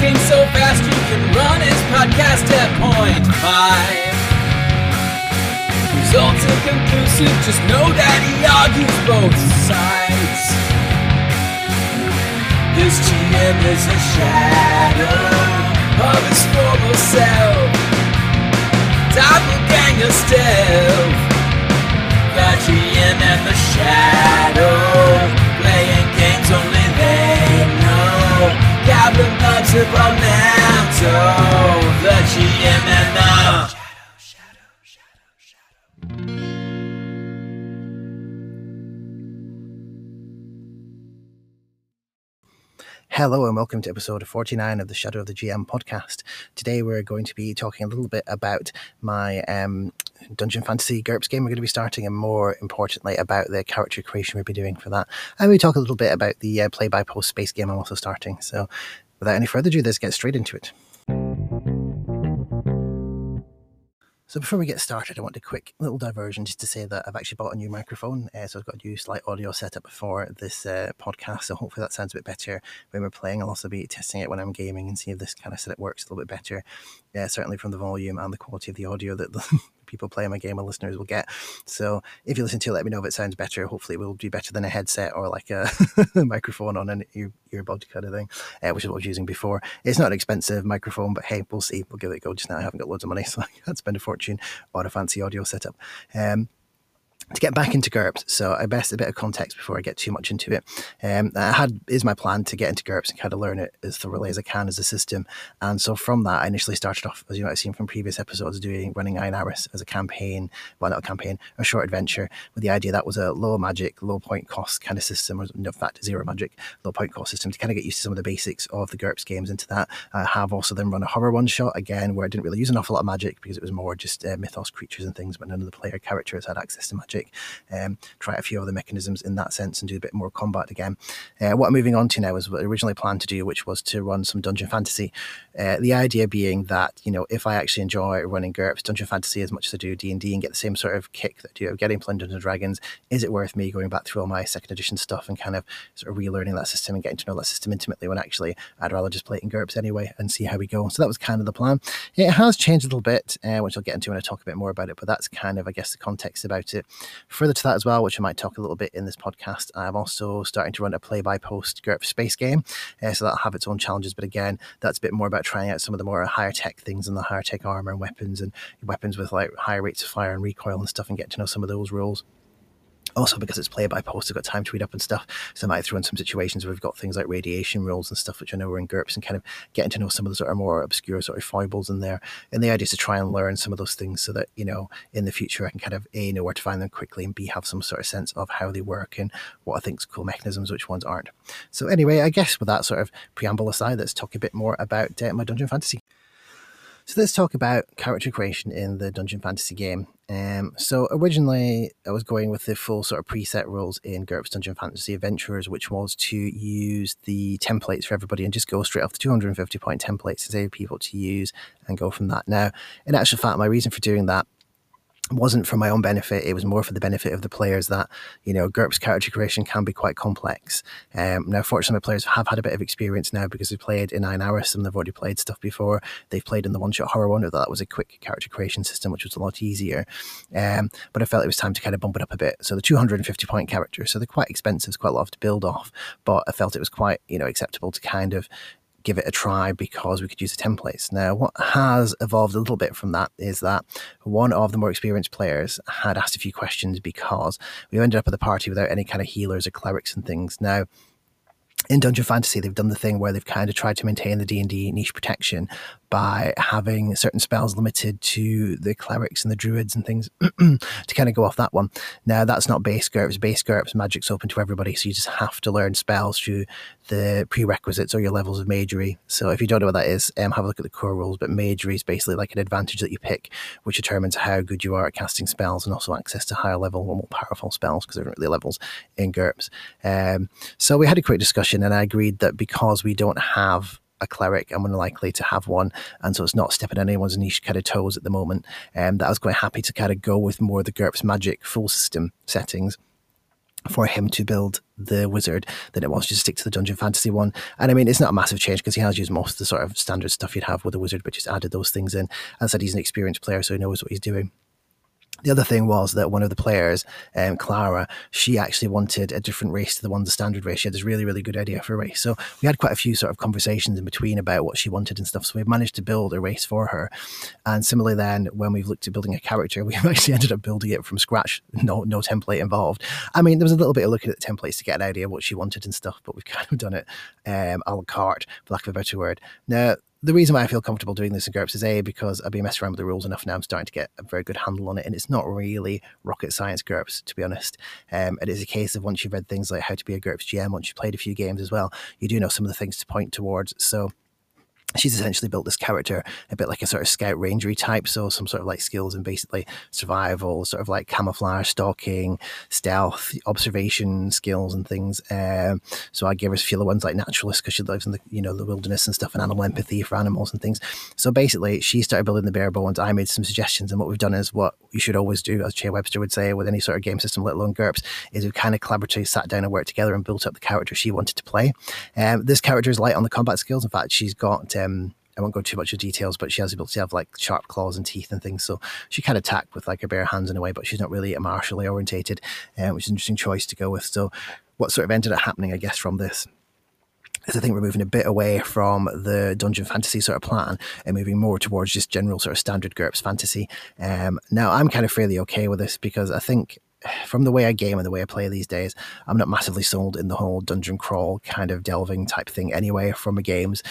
talking so fast you can run his podcast at point five. Results inconclusive, just know that he argues both sides. His GM is a shadow of his former self. Doppelganger stealth. The GM and the shadow know. Goblin bugs upon mantle. The GM and the Hello and welcome to episode 49 of the Shadow of the GM podcast. Today we're going to be talking a little bit about my um, Dungeon Fantasy GURPS game we're going to be starting and more importantly about the character creation we'll be doing for that. And we talk a little bit about the uh, play by post space game I'm also starting. So without any further ado, let's get straight into it. So before we get started, I want a quick little diversion just to say that I've actually bought a new microphone. Uh, so I've got a new slight audio setup for this uh, podcast. So hopefully that sounds a bit better when we're playing. I'll also be testing it when I'm gaming and see if this kind of setup works a little bit better. Yeah, certainly from the volume and the quality of the audio that the people playing my game or listeners will get. So if you listen to it, let me know if it sounds better. Hopefully it will be better than a headset or like a microphone on an ear, earbud kind of thing, uh, which is what I was using before. It's not an expensive microphone, but hey, we'll see. We'll give it a go. Just now I haven't got loads of money, so I can't spend a fortune on a fancy audio setup. Um, to get back into GURPS, so I best a bit of context before I get too much into it. Um, I had is my plan to get into GURPS and kind of learn it as thoroughly as I can as a system. And so from that, I initially started off, as you might have seen from previous episodes, doing running Ein Arris as a campaign, well, not a campaign, a short adventure, with the idea that was a low magic, low point cost kind of system, or in fact, zero magic, low point cost system to kind of get used to some of the basics of the GURPS games into that. I have also then run a horror one shot again, where I didn't really use an awful lot of magic because it was more just uh, mythos creatures and things, but none of the player characters had access to magic um, try a few other mechanisms in that sense and do a bit more combat again. Uh, what I'm moving on to now is what I originally planned to do, which was to run some Dungeon Fantasy. Uh, the idea being that, you know, if I actually enjoy running GURPS, Dungeon Fantasy as much as I do D&D and get the same sort of kick that do of getting playing Dungeons & Dragons, is it worth me going back through all my second edition stuff and kind of sort of relearning that system and getting to know that system intimately when actually I'd rather just play it in GURPS anyway and see how we go. So that was kind of the plan. It has changed a little bit, uh, which I'll get into when I talk a bit more about it, but that's kind of, I guess, the context about it. Further to that as well, which I might talk a little bit in this podcast, I'm also starting to run a play by post GURPS Space game. Uh, so that'll have its own challenges. But again, that's a bit more about trying out some of the more higher tech things and the higher tech armor and weapons and weapons with like higher rates of fire and recoil and stuff and get to know some of those rules also because it's player by post, I've got time to read up and stuff. So I might throw in some situations where we've got things like radiation rules and stuff, which I know are in GURPS, and kind of getting to know some of the sort of more obscure sort of foibles in there. And the idea is to try and learn some of those things so that, you know, in the future I can kind of A, know where to find them quickly, and B, have some sort of sense of how they work and what I think is cool mechanisms, which ones aren't. So anyway, I guess with that sort of preamble aside, let's talk a bit more about uh, my Dungeon Fantasy. So let's talk about character creation in the Dungeon Fantasy game. Um, so originally, I was going with the full sort of preset rules in GURPS Dungeon Fantasy Adventurers, which was to use the templates for everybody and just go straight off the 250 point templates to save people to use and go from that. Now, in actual fact, my reason for doing that wasn't for my own benefit. It was more for the benefit of the players that, you know, GURPS character creation can be quite complex. Um, now, fortunately, my players have had a bit of experience now because they've played in Ein Arris and they've already played stuff before. They've played in the one shot horror one, that was a quick character creation system, which was a lot easier. Um, but I felt it was time to kind of bump it up a bit. So the 250 point characters, so they're quite expensive, it's quite a lot to build off, but I felt it was quite, you know, acceptable to kind of give it a try because we could use the templates. Now, what has evolved a little bit from that is that one of the more experienced players had asked a few questions because we ended up at the party without any kind of healers or clerics and things. Now, in Dungeon Fantasy, they've done the thing where they've kind of tried to maintain the D and D niche protection by having certain spells limited to the clerics and the druids and things to kind of go off that one. Now, that's not base GURPS. Base GURPS magic's open to everybody, so you just have to learn spells through the prerequisites or your levels of Magery. So if you don't know what that is, um, have a look at the core rules. But Magery is basically like an advantage that you pick, which determines how good you are at casting spells and also access to higher level or more powerful spells because there aren't really levels in GURPS. Um, so we had a quick discussion, and I agreed that because we don't have a cleric. I'm unlikely to have one, and so it's not stepping on anyone's niche kind of toes at the moment. Um, that I was quite happy to kind of go with more of the GURPS Magic full system settings for him to build the wizard than it was to stick to the dungeon fantasy one. And I mean, it's not a massive change because he has used most of the sort of standard stuff you'd have with a wizard, but just added those things in. As I said, he's an experienced player, so he knows what he's doing. The other thing was that one of the players, um, Clara, she actually wanted a different race to the one the standard race. She had this really, really good idea for a race. So we had quite a few sort of conversations in between about what she wanted and stuff. So we've managed to build a race for her. And similarly, then when we've looked at building a character, we've actually ended up building it from scratch. No, no template involved. I mean, there was a little bit of looking at the templates to get an idea of what she wanted and stuff, but we've kind of done it um, a la carte, for lack of a better word. Now, the reason why I feel comfortable doing this in GURPS is A, because I've been messing around with the rules enough now. I'm starting to get a very good handle on it. And it's not really rocket science GURPS, to be honest. Um, it is a case of once you've read things like how to be a GURPS GM, once you've played a few games as well, you do know some of the things to point towards. So she's essentially built this character a bit like a sort of scout rangery type so some sort of like skills and basically survival sort of like camouflage stalking stealth observation skills and things um, so i gave her a few ones like naturalist because she lives in the you know the wilderness and stuff and animal empathy for animals and things. So basically she started building the bare bones i made some suggestions and what we've done is what you should always do as Che Webster would say with any sort of game system let alone GURPS is we kind of collaboratively sat down and worked together and built up the character she wanted to play. Um, this character is light on the combat skills. In fact she's got um, I won't go too much of details, but she has ability to have like sharp claws and teeth and things. So she can attack with like her bare hands in a way, but she's not really a martially orientated, um, which is an interesting choice to go with. So what sort of ended up happening, I guess, from this is I think we're moving a bit away from the dungeon fantasy sort of plan and moving more towards just general sort of standard GURPS fantasy. Um, now I'm kind of fairly okay with this because I think from the way I game and the way I play these days, I'm not massively sold in the whole dungeon crawl kind of delving type thing anyway from the games.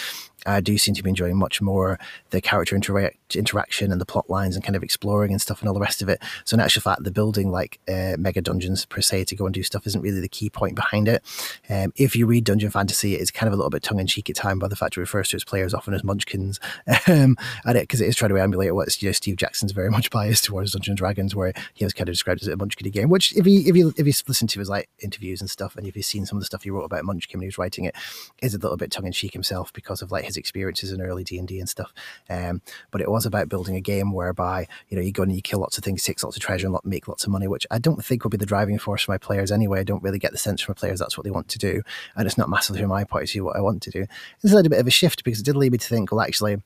I do seem to be enjoying much more the character interact, interaction and the plot lines and kind of exploring and stuff and all the rest of it. So in actual fact, the building like uh, mega dungeons per se to go and do stuff isn't really the key point behind it. Um, if you read Dungeon Fantasy, it's kind of a little bit tongue in cheek at time by the fact it refers to its players often as munchkins, um, and it because it is trying to emulate what you know, Steve Jackson's very much biased towards Dungeon Dragons, where he was kind of described as a munchkin game. Which if you if you if you listen to his like interviews and stuff, and if you've seen some of the stuff he wrote about Munchkin when he was writing it, is a little bit tongue in cheek himself because of like his experiences in early D and D and stuff. Um, but it was about building a game whereby you know you go and you kill lots of things, take lots of treasure, and make lots of money, which I don't think will be the driving force for my players anyway. I don't really get the sense from my players that's what they want to do, and it's not massively from my point of view what I want to do. Had a bit of a shift because it did lead me to think, well, actually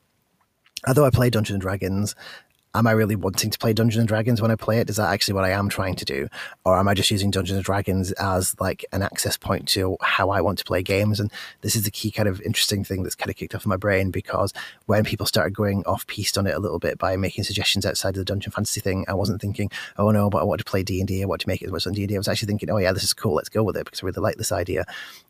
although I play Dungeons and Dragons, am I really wanting to play Dungeons and Dragons when I play it? Is that actually what I am trying to do? Or am I just using Dungeons and Dragons as like an access point to how I want to play games? And this is the key kind of interesting thing that's kind of kicked off in my brain because when people started going off piste on it a little bit by making suggestions outside of the Dungeon Fantasy thing, I wasn't thinking, oh no, but I want to play D&D, I want to make it as much on D&D. I was actually thinking, oh yeah, this is cool, let's go with it because I really like this idea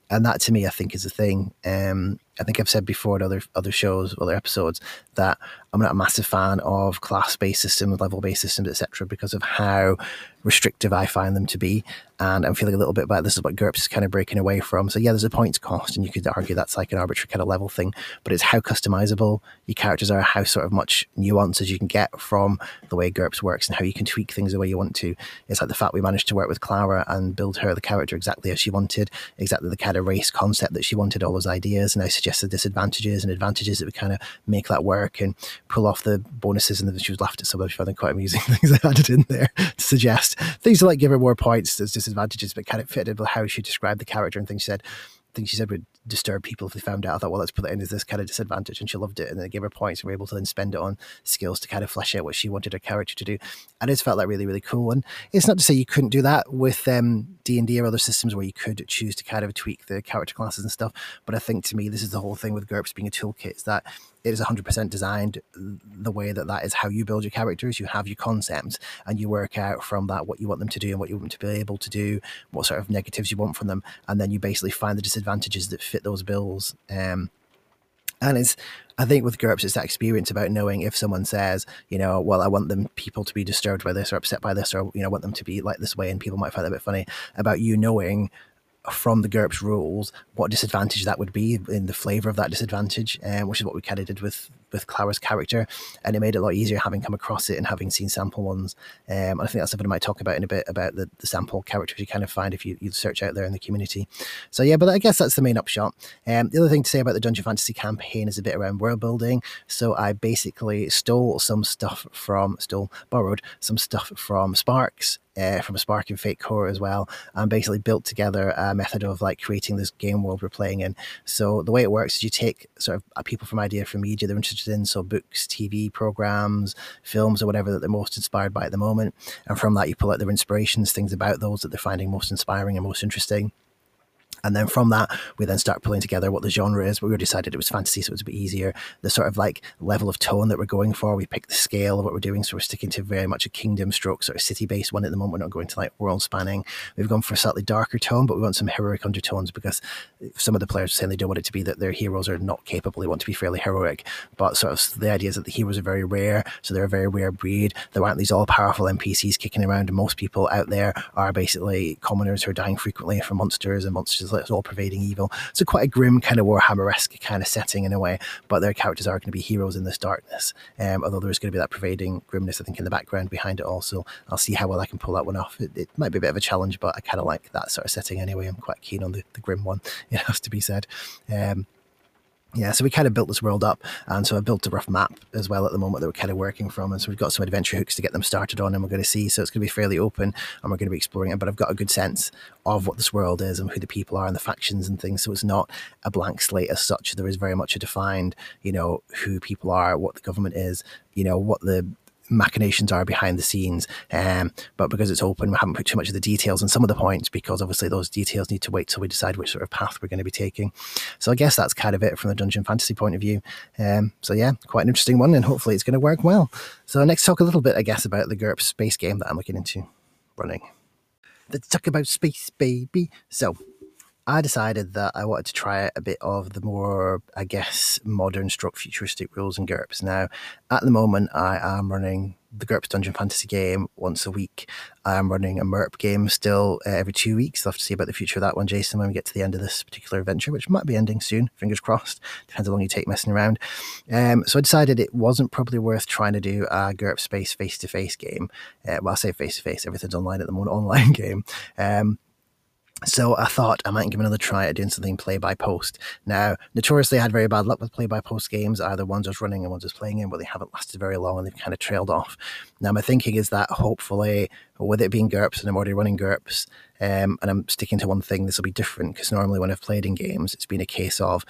and that to me, I think, is a thing. Um, I think I've said before in other other shows, other episodes, that I'm not a massive fan of class based systems, level based systems, etc., because of how restrictive I find them to be. And I'm feeling a little bit about this is what GURPS is kind of breaking away from. So yeah, there's a points cost, and you could argue that's like an arbitrary kind of level thing, but it's how customizable your characters are, how sort of much nuances you can get from the way GURPS works, and how you can tweak things the way you want to. It's like the fact we managed to work with Clara and build her the character exactly as she wanted, exactly the kind of race concept that she wanted, all those ideas, and I suggested disadvantages and advantages that would kind of make that work and pull off the bonuses. And then she was laughed at some of found quite amusing things I added in there to suggest things to like give her more points as disadvantages, but kind of fitted with how she described the character and things she said. I think she said would disturb people if they found out. I thought, well, let's put it in as this kind of disadvantage, and she loved it. And then gave her points, and we are able to then spend it on skills to kind of flesh out what she wanted her character to do. And it felt like really, really cool. And it's not to say you couldn't do that with um, D and D or other systems where you could choose to kind of tweak the character classes and stuff. But I think to me, this is the whole thing with GURPS being a toolkit: is that it is 100% designed the way that that is how you build your characters. You have your concepts and you work out from that what you want them to do and what you want them to be able to do, what sort of negatives you want from them. And then you basically find the disadvantages that fit those bills. Um, and it's, I think with GURPS, it's that experience about knowing if someone says, you know, well, I want them people to be disturbed by this or upset by this, or, you know, want them to be like this way, and people might find that a bit funny, about you knowing from the GURPS rules what disadvantage that would be in the flavor of that disadvantage, um, which is what we kind of did with with Clara's character, and it made it a lot easier having come across it and having seen sample ones. Um, I think that's something I might talk about in a bit about the, the sample characters you kind of find if you, you search out there in the community. So yeah, but I guess that's the main upshot. Um, the other thing to say about the Dungeon Fantasy campaign is a bit around world building. So I basically stole some stuff from, stole, borrowed some stuff from Sparks uh, from a Spark and Fate core as well, and basically built together a method of like creating this game world we're playing in. So the way it works is you take sort of uh, people from idea from media they're interested in, so books, TV programs, films, or whatever that they're most inspired by at the moment, and from that you pull out their inspirations, things about those that they're finding most inspiring and most interesting and then from that, we then start pulling together what the genre is. We decided it was fantasy, so it was a bit easier. The sort of like level of tone that we're going for, we pick the scale of what we're doing. So we're sticking to very much a kingdom stroke, sort of city based one at the moment. We're not going to like world spanning. We've gone for a slightly darker tone, but we want some heroic undertones because some of the players are saying they don't want it to be that their heroes are not capable. They want to be fairly heroic. But sort of the idea is that the heroes are very rare, so they're a very rare breed. There aren't these all powerful NPCs kicking around, most people out there are basically commoners who are dying frequently from monsters and monsters that's all pervading evil. So quite a grim kind of Warhammer esque kind of setting in a way, but their characters are going to be heroes in this darkness. Um, although there's going to be that pervading grimness, I think, in the background behind it also. I'll see how well I can pull that one off. It, it might be a bit of a challenge, but I kind of like that sort of setting anyway. I'm quite keen on the, the grim one, it has to be said. Um, yeah, so we kind of built this world up, and so I built a rough map as well at the moment that we're kind of working from, and so we've got some adventure hooks to get them started on, and we're going to see. So it's going to be fairly open, and we're going to be exploring it. But I've got a good sense of what this world is and who the people are and the factions and things. So it's not a blank slate as such. There is very much a defined, you know, who people are, what the government is, you know, what the machinations are behind the scenes. Um, but because it's open, we haven't put too much of the details on some of the points because obviously those details need to wait till we decide which sort of path we're going to be taking. So I guess that's kind of it from the dungeon fantasy point of view. Um, so yeah, quite an interesting one, and hopefully it's going to work well. So next, talk a little bit, I guess, about the GURPS Space game that I'm looking into running. Let's talk about space, baby. So I decided that I wanted to try out a bit of the more, I guess, modern stroke futuristic rules and GURPS. Now, at the moment, I am running the GURPS Dungeon Fantasy game once a week. I am running a MERP game still uh, every two weeks. I'll have to see about the future of that one, Jason, when we get to the end of this particular adventure, which might be ending soon. Fingers crossed. Depends how long you take messing around. Um, so I decided it wasn't probably worth trying to do a GURPS Space face to face game. Uh, well, I say face to face, everything's online at the moment, online game. Um, so I thought I might give another try at doing something play by post. Now, notoriously, I had very bad luck with play by post games, either ones just running and ones just playing in, but they haven't lasted very long and they've kind of trailed off. Now, my thinking is that hopefully, with it being GURPS and I'm already running GURPS, um, and I'm sticking to one thing, this will be different because normally when I've played in games, it's been a case of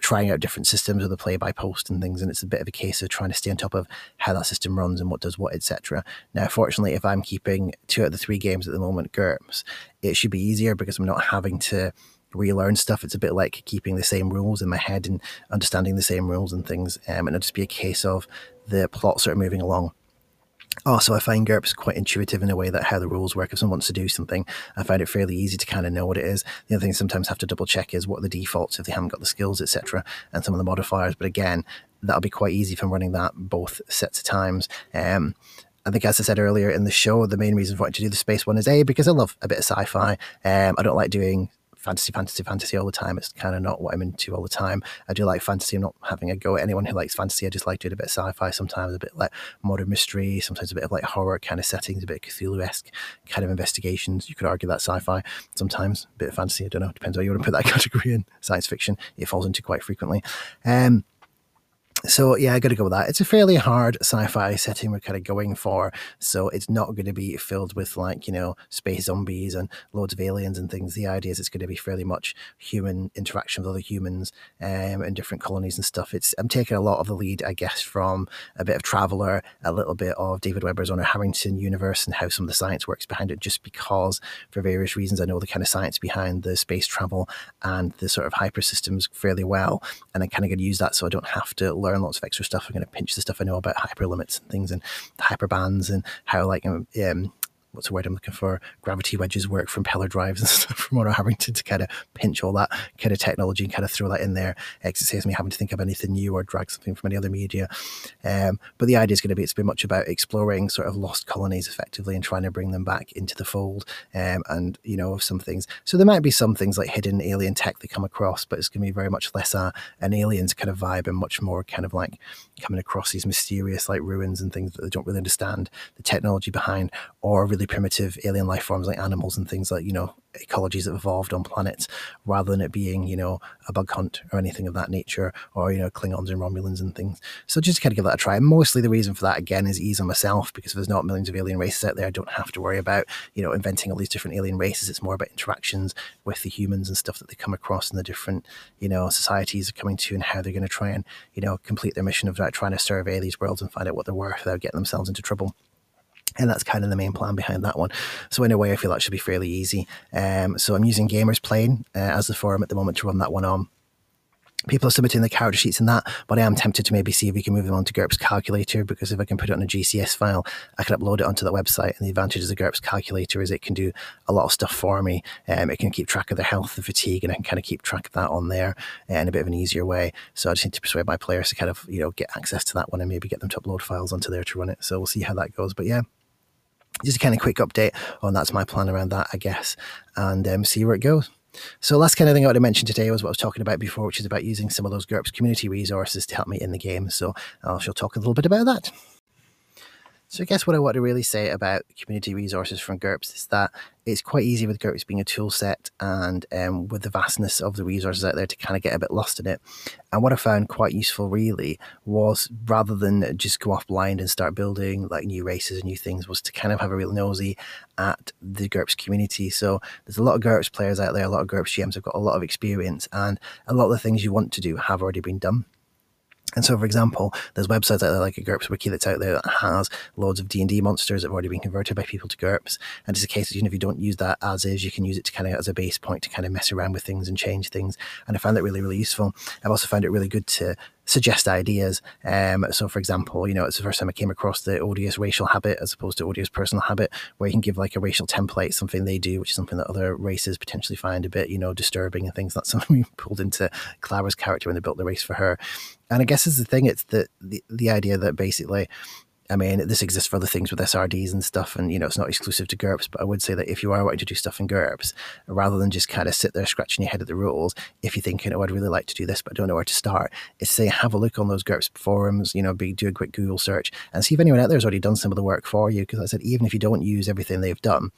trying out different systems with the play by post and things and it's a bit of a case of trying to stay on top of how that system runs and what does what etc now fortunately if i'm keeping two out of the three games at the moment GURPS it should be easier because i'm not having to relearn stuff. It's a bit like keeping the same rules in my head and understanding the same rules and things um, and it'll just be a case of the plot sort of moving along also, I find GURPS quite intuitive in a way that how the rules work. If someone wants to do something, I find it fairly easy to kind of know what it is. The other thing I sometimes have to double check is what are the defaults if they haven't got the skills, etc., and some of the modifiers. But again, that'll be quite easy I'm running that both sets of times. Um, I think, as I said earlier in the show, the main reason for wanting to do the space one is A, because I love a bit of sci fi. Um, I don't like doing fantasy, fantasy, fantasy all the time. It's kind of not what I'm into all the time. I do like fantasy. I'm not having a go at anyone who likes fantasy. I just like doing a bit of sci-fi sometimes, a bit like modern mystery, sometimes a bit of like horror kind of settings, a bit of Cthulhu-esque kind of investigations. You could argue that sci-fi sometimes, a bit of fantasy. I don't know. Depends how you want to put that category in. Science fiction, it falls into quite frequently. Um, so yeah, I got to go with that. It's a fairly hard sci-fi setting we're kind of going for, so it's not going to be filled with like you know space zombies and loads of aliens and things. The idea is it's going to be fairly much human interaction with other humans um, and different colonies and stuff. It's I'm taking a lot of the lead, I guess, from a bit of Traveller, a little bit of David Weber's Honor Harrington universe and how some of the science works behind it. Just because, for various reasons, I know the kind of science behind the space travel and the sort of hyper systems fairly well, and I kind of going to use that so I don't have to learn learn lots of extra stuff. I'm going to pinch the stuff I know about hyper limits and things and hyper bands and how like um, what's the word I'm looking for? Gravity wedges work from impeller drives and stuff from Honor Harrington to kind of pinch all that kind of technology and kind of throw that in there. It saves me having to think of anything new or drag something from any other media. Um, but the idea is going to be it's been much about exploring sort of lost colonies effectively and trying to bring them back into the fold. Um, and you know of some things. So there might be some things like hidden alien tech that come across, but it's going to be very much less uh, an aliens kind of vibe and much more kind of like coming across these mysterious like ruins and things that they don't really understand the technology behind or really really primitive alien life forms like animals and things like you know ecologies that evolved on planets rather than it being you know a bug hunt or anything of that nature or you know klingons and romulans and things. So just to kind of give that a try. And mostly the reason for that again is ease on myself because there's not millions of alien races out there. I don't have to worry about you know inventing all these different alien races. It's more about interactions with the humans and stuff that they come across in the different you know societies are coming to and how they're going to try and you know complete their mission of like, trying to survey these worlds and find out what they're worth without getting themselves into trouble and that's kind of the main plan behind that one. So in a way, I feel that should be fairly easy. Um, so I'm using Gamersplane uh, as the forum at the moment to run that one on. People are submitting the character sheets and that, but I am tempted to maybe see if we can move them onto GURPS Calculator because if I can put it on a GCS file, I can upload it onto the website. And the advantage of the GURPS Calculator is it can do a lot of stuff for me. Um, it can keep track of their health, the fatigue, and I can kind of keep track of that on there in a bit of an easier way. So I just need to persuade my players to kind of you know get access to that one and maybe get them to upload files onto there to run it. So we'll see how that goes. But yeah, just a kind of quick update on that's my plan around that, I guess, and um, see where it goes. So last kind of thing I want to mention today was what I was talking about before, which is about using some of those GURPS community resources to help me in the game. So I shall talk a little bit about that. So I guess what I want to really say about community resources from GURPS is that it's quite easy with GURPS being a tool set and um, with the vastness of the resources out there to kind of get a bit lost in it. And what I found quite useful really was rather than just go off blind and start building like new races and new things was to kind of have a real nosy at the GURPS community. So there's a lot of GURPS players out there, a lot of GURPS GMs have got a lot of experience and a lot of the things you want to do have already been done. And so, for example, there's websites out there like a GURPS wiki that's out there that has loads of D and D monsters that have already been converted by people to GURPS. And it's a case of even if you don't use that as is, you can use it to kind of as a base point to kind of mess around with things and change things. And I found that really, really useful. I've also found it really good to suggest ideas. Um, so, for example, you know, it's the first time I came across the odious racial habit as opposed to odious personal habit, where you can give like a racial template, something they do, which is something that other races potentially find a bit, you know, disturbing and things. That's something we pulled into Clara's character when they built the race for her. And I guess is the thing, it's the, the the idea that basically I mean, this exists for other things with SRDs and stuff, and you know, it's not exclusive to GURPS. But I would say that if you are wanting to do stuff in GURPS, rather than just kind of sit there scratching your head at the rules, if you're thinking, "Oh, I'd really like to do this, but I don't know where to start," is say have a look on those GURPS forums. You know, be do a quick Google search and see if anyone out there has already done some of the work for you. Because I said, even if you don't use everything they've done,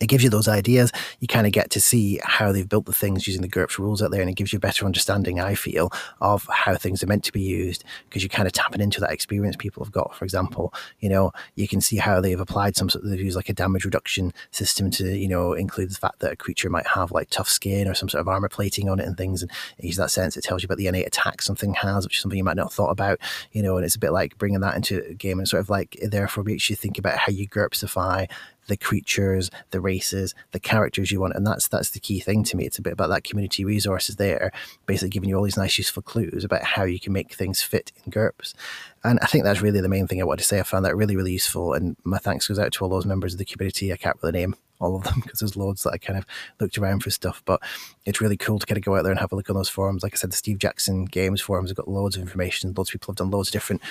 it gives you those ideas. You kind of get to see how they've built the things using the GURPS rules out there, and it gives you a better understanding, I feel, of how things are meant to be used because you're kind of tapping into that experience people have got. For example, you know, you can see how they've applied some sort of, they've used like a damage reduction system to, you know, include the fact that a creature might have like tough skin or some sort of armor plating on it and things. And in that sense, it tells you about the innate attack something has, which is something you might not have thought about, you know, and it's a bit like bringing that into a game and sort of like, therefore makes you think about how you GURPSify the creatures, the races, the characters you want, and that's that's the key thing to me. It's a bit about that community resources there, basically giving you all these nice, useful clues about how you can make things fit in GURPS. And I think that's really the main thing I want to say. I found that really, really useful, and my thanks goes out to all those members of the community. I can't really name all of them because there's loads that I kind of looked around for stuff. But it's really cool to kind of go out there and have a look on those forums. Like I said, the Steve Jackson Games forums have got loads of information. Loads of people have done loads of different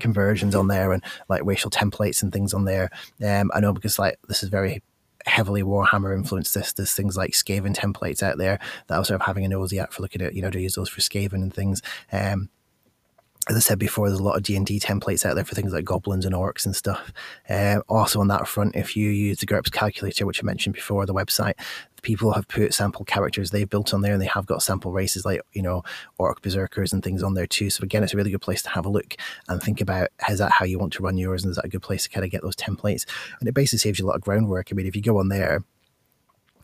conversions on there and like racial templates and things on there. Um, I know because like this is very heavily Warhammer influenced this. There's things like Skaven templates out there that I was sort of having a nosy at for looking at, you know, to use those for Skaven and things. Um, as I said before, there's a lot of D and D templates out there for things like goblins and orcs and stuff. Uh, also, on that front, if you use the GURPS calculator, which I mentioned before, the website, people have put sample characters they've built on there, and they have got sample races like you know orc berserkers and things on there too. So again, it's a really good place to have a look and think about is that how you want to run yours, and is that a good place to kind of get those templates? And it basically saves you a lot of groundwork. I mean, if you go on there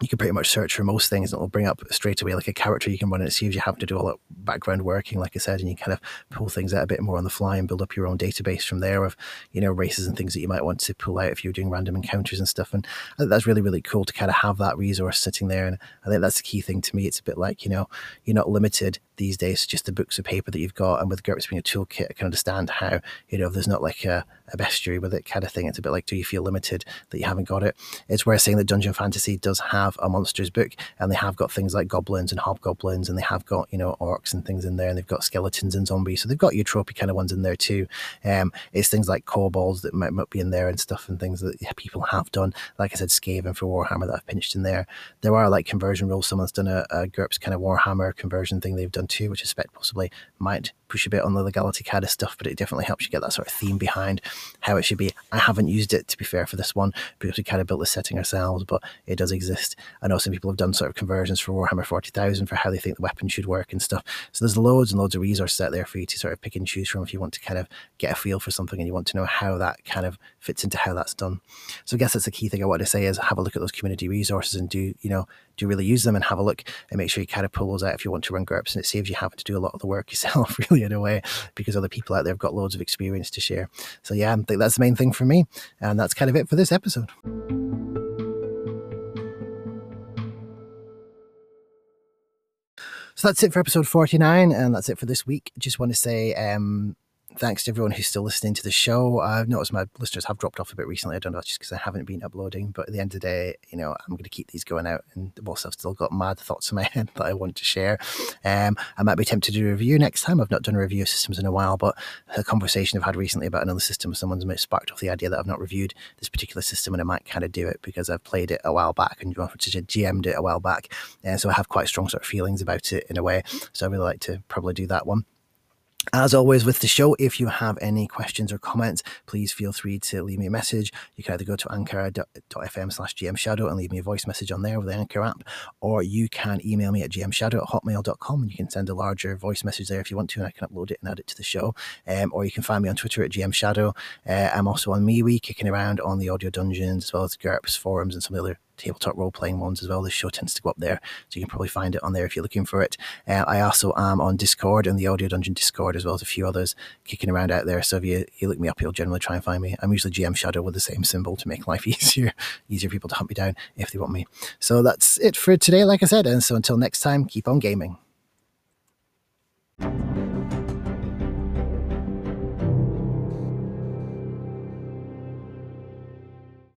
you can pretty much search for most things and it'll bring up straight away like a character you can run and it saves you have to do all that background working like i said and you kind of pull things out a bit more on the fly and build up your own database from there of you know races and things that you might want to pull out if you're doing random encounters and stuff. And i think that's really really cool to kind of have that resource sitting there. And i think that's the key thing to me. It's a bit like you know you're not limited these days just the books of paper that you've got and with GURPS being a toolkit i can understand how you know there's not like a a bestiary with it kind of thing. It's a bit like, do you feel limited that you haven't got it? It's worth saying that Dungeon Fantasy does have a monsters book and they have got things like goblins and hobgoblins and they have got, you know, orcs and things in there and they've got skeletons and zombies. So they've got your tropey kind of ones in there too. Um, it's things like kobolds that might, might be in there and stuff and things that people have done. Like I said, Skaven for Warhammer that I've pinched in there. There are like conversion rules. Someone's done a, a GURPS kind of Warhammer conversion thing they've done too, which I suspect possibly might push a bit on the legality kind of stuff, but it definitely helps you get that sort of theme behind how it should be. I haven't used it to be fair for this one because we kind of built the setting ourselves, but it does exist. I know some people have done sort of conversions for Warhammer 40,000 for how they think the weapon should work and stuff. So there's loads and loads of resources out there for you to sort of pick and choose from if you want to kind of get a feel for something and you want to know how that kind of fits into how that's done. So I guess that's the key thing I want to say is have a look at those community resources and do, you know, do really use them and have a look and make sure you kind of pull those out if you want to run GURPS and it saves you having to do a lot of the work yourself really in a way because other people out there have got loads of experience to share. So yeah, I think that's the main thing for me. And that's kind of it for this episode. So that's it for episode 49, and that's it for this week. Just want to say um, thanks to everyone who's still listening to the show. I've noticed my listeners have dropped off a bit recently. I don't know, just because I haven't been uploading. But at the end of the day, you know, I'm going to keep these going out. And whilst I've still got mad thoughts in my head that I want to share, um, I might be tempted to do a review next time. I've not done a review of systems in a while, but a conversation I've had recently about another system, someone's sparked off the idea that I've not reviewed this particular system, and I might kind of do it because I've played it a while back and GM'd it a while back. And so I have quite strong sort of feelings about it in a way. So I really like to probably do that one. As always with the show, if you have any questions or comments, please feel free to leave me a message. You can either go to anchor.fm slash gmshadow and leave me a voice message on there with the Anchor app, or you can email me at gmshadow at hotmail.com and you can send a larger voice message there if you want to, and I can upload it and add it to the show. Um, or you can find me on Twitter at gmshadow. Uh, I'm also on MeWe, kicking around on the audio dungeons, as well as GURPS forums and some of the other tabletop role playing ones as well. The show tends to go up there, so you can probably find it on there if you're looking for it. Uh, I also am on Discord and the Audio Dungeon Discord as well as a few others kicking around out there. So if you, you look me up, you'll generally try and find me. I'm usually GM Shadow with the same symbol to make life easier, easier for people to hunt me down if they want me. So that's it for today, like I said. And so until next time, keep on gaming.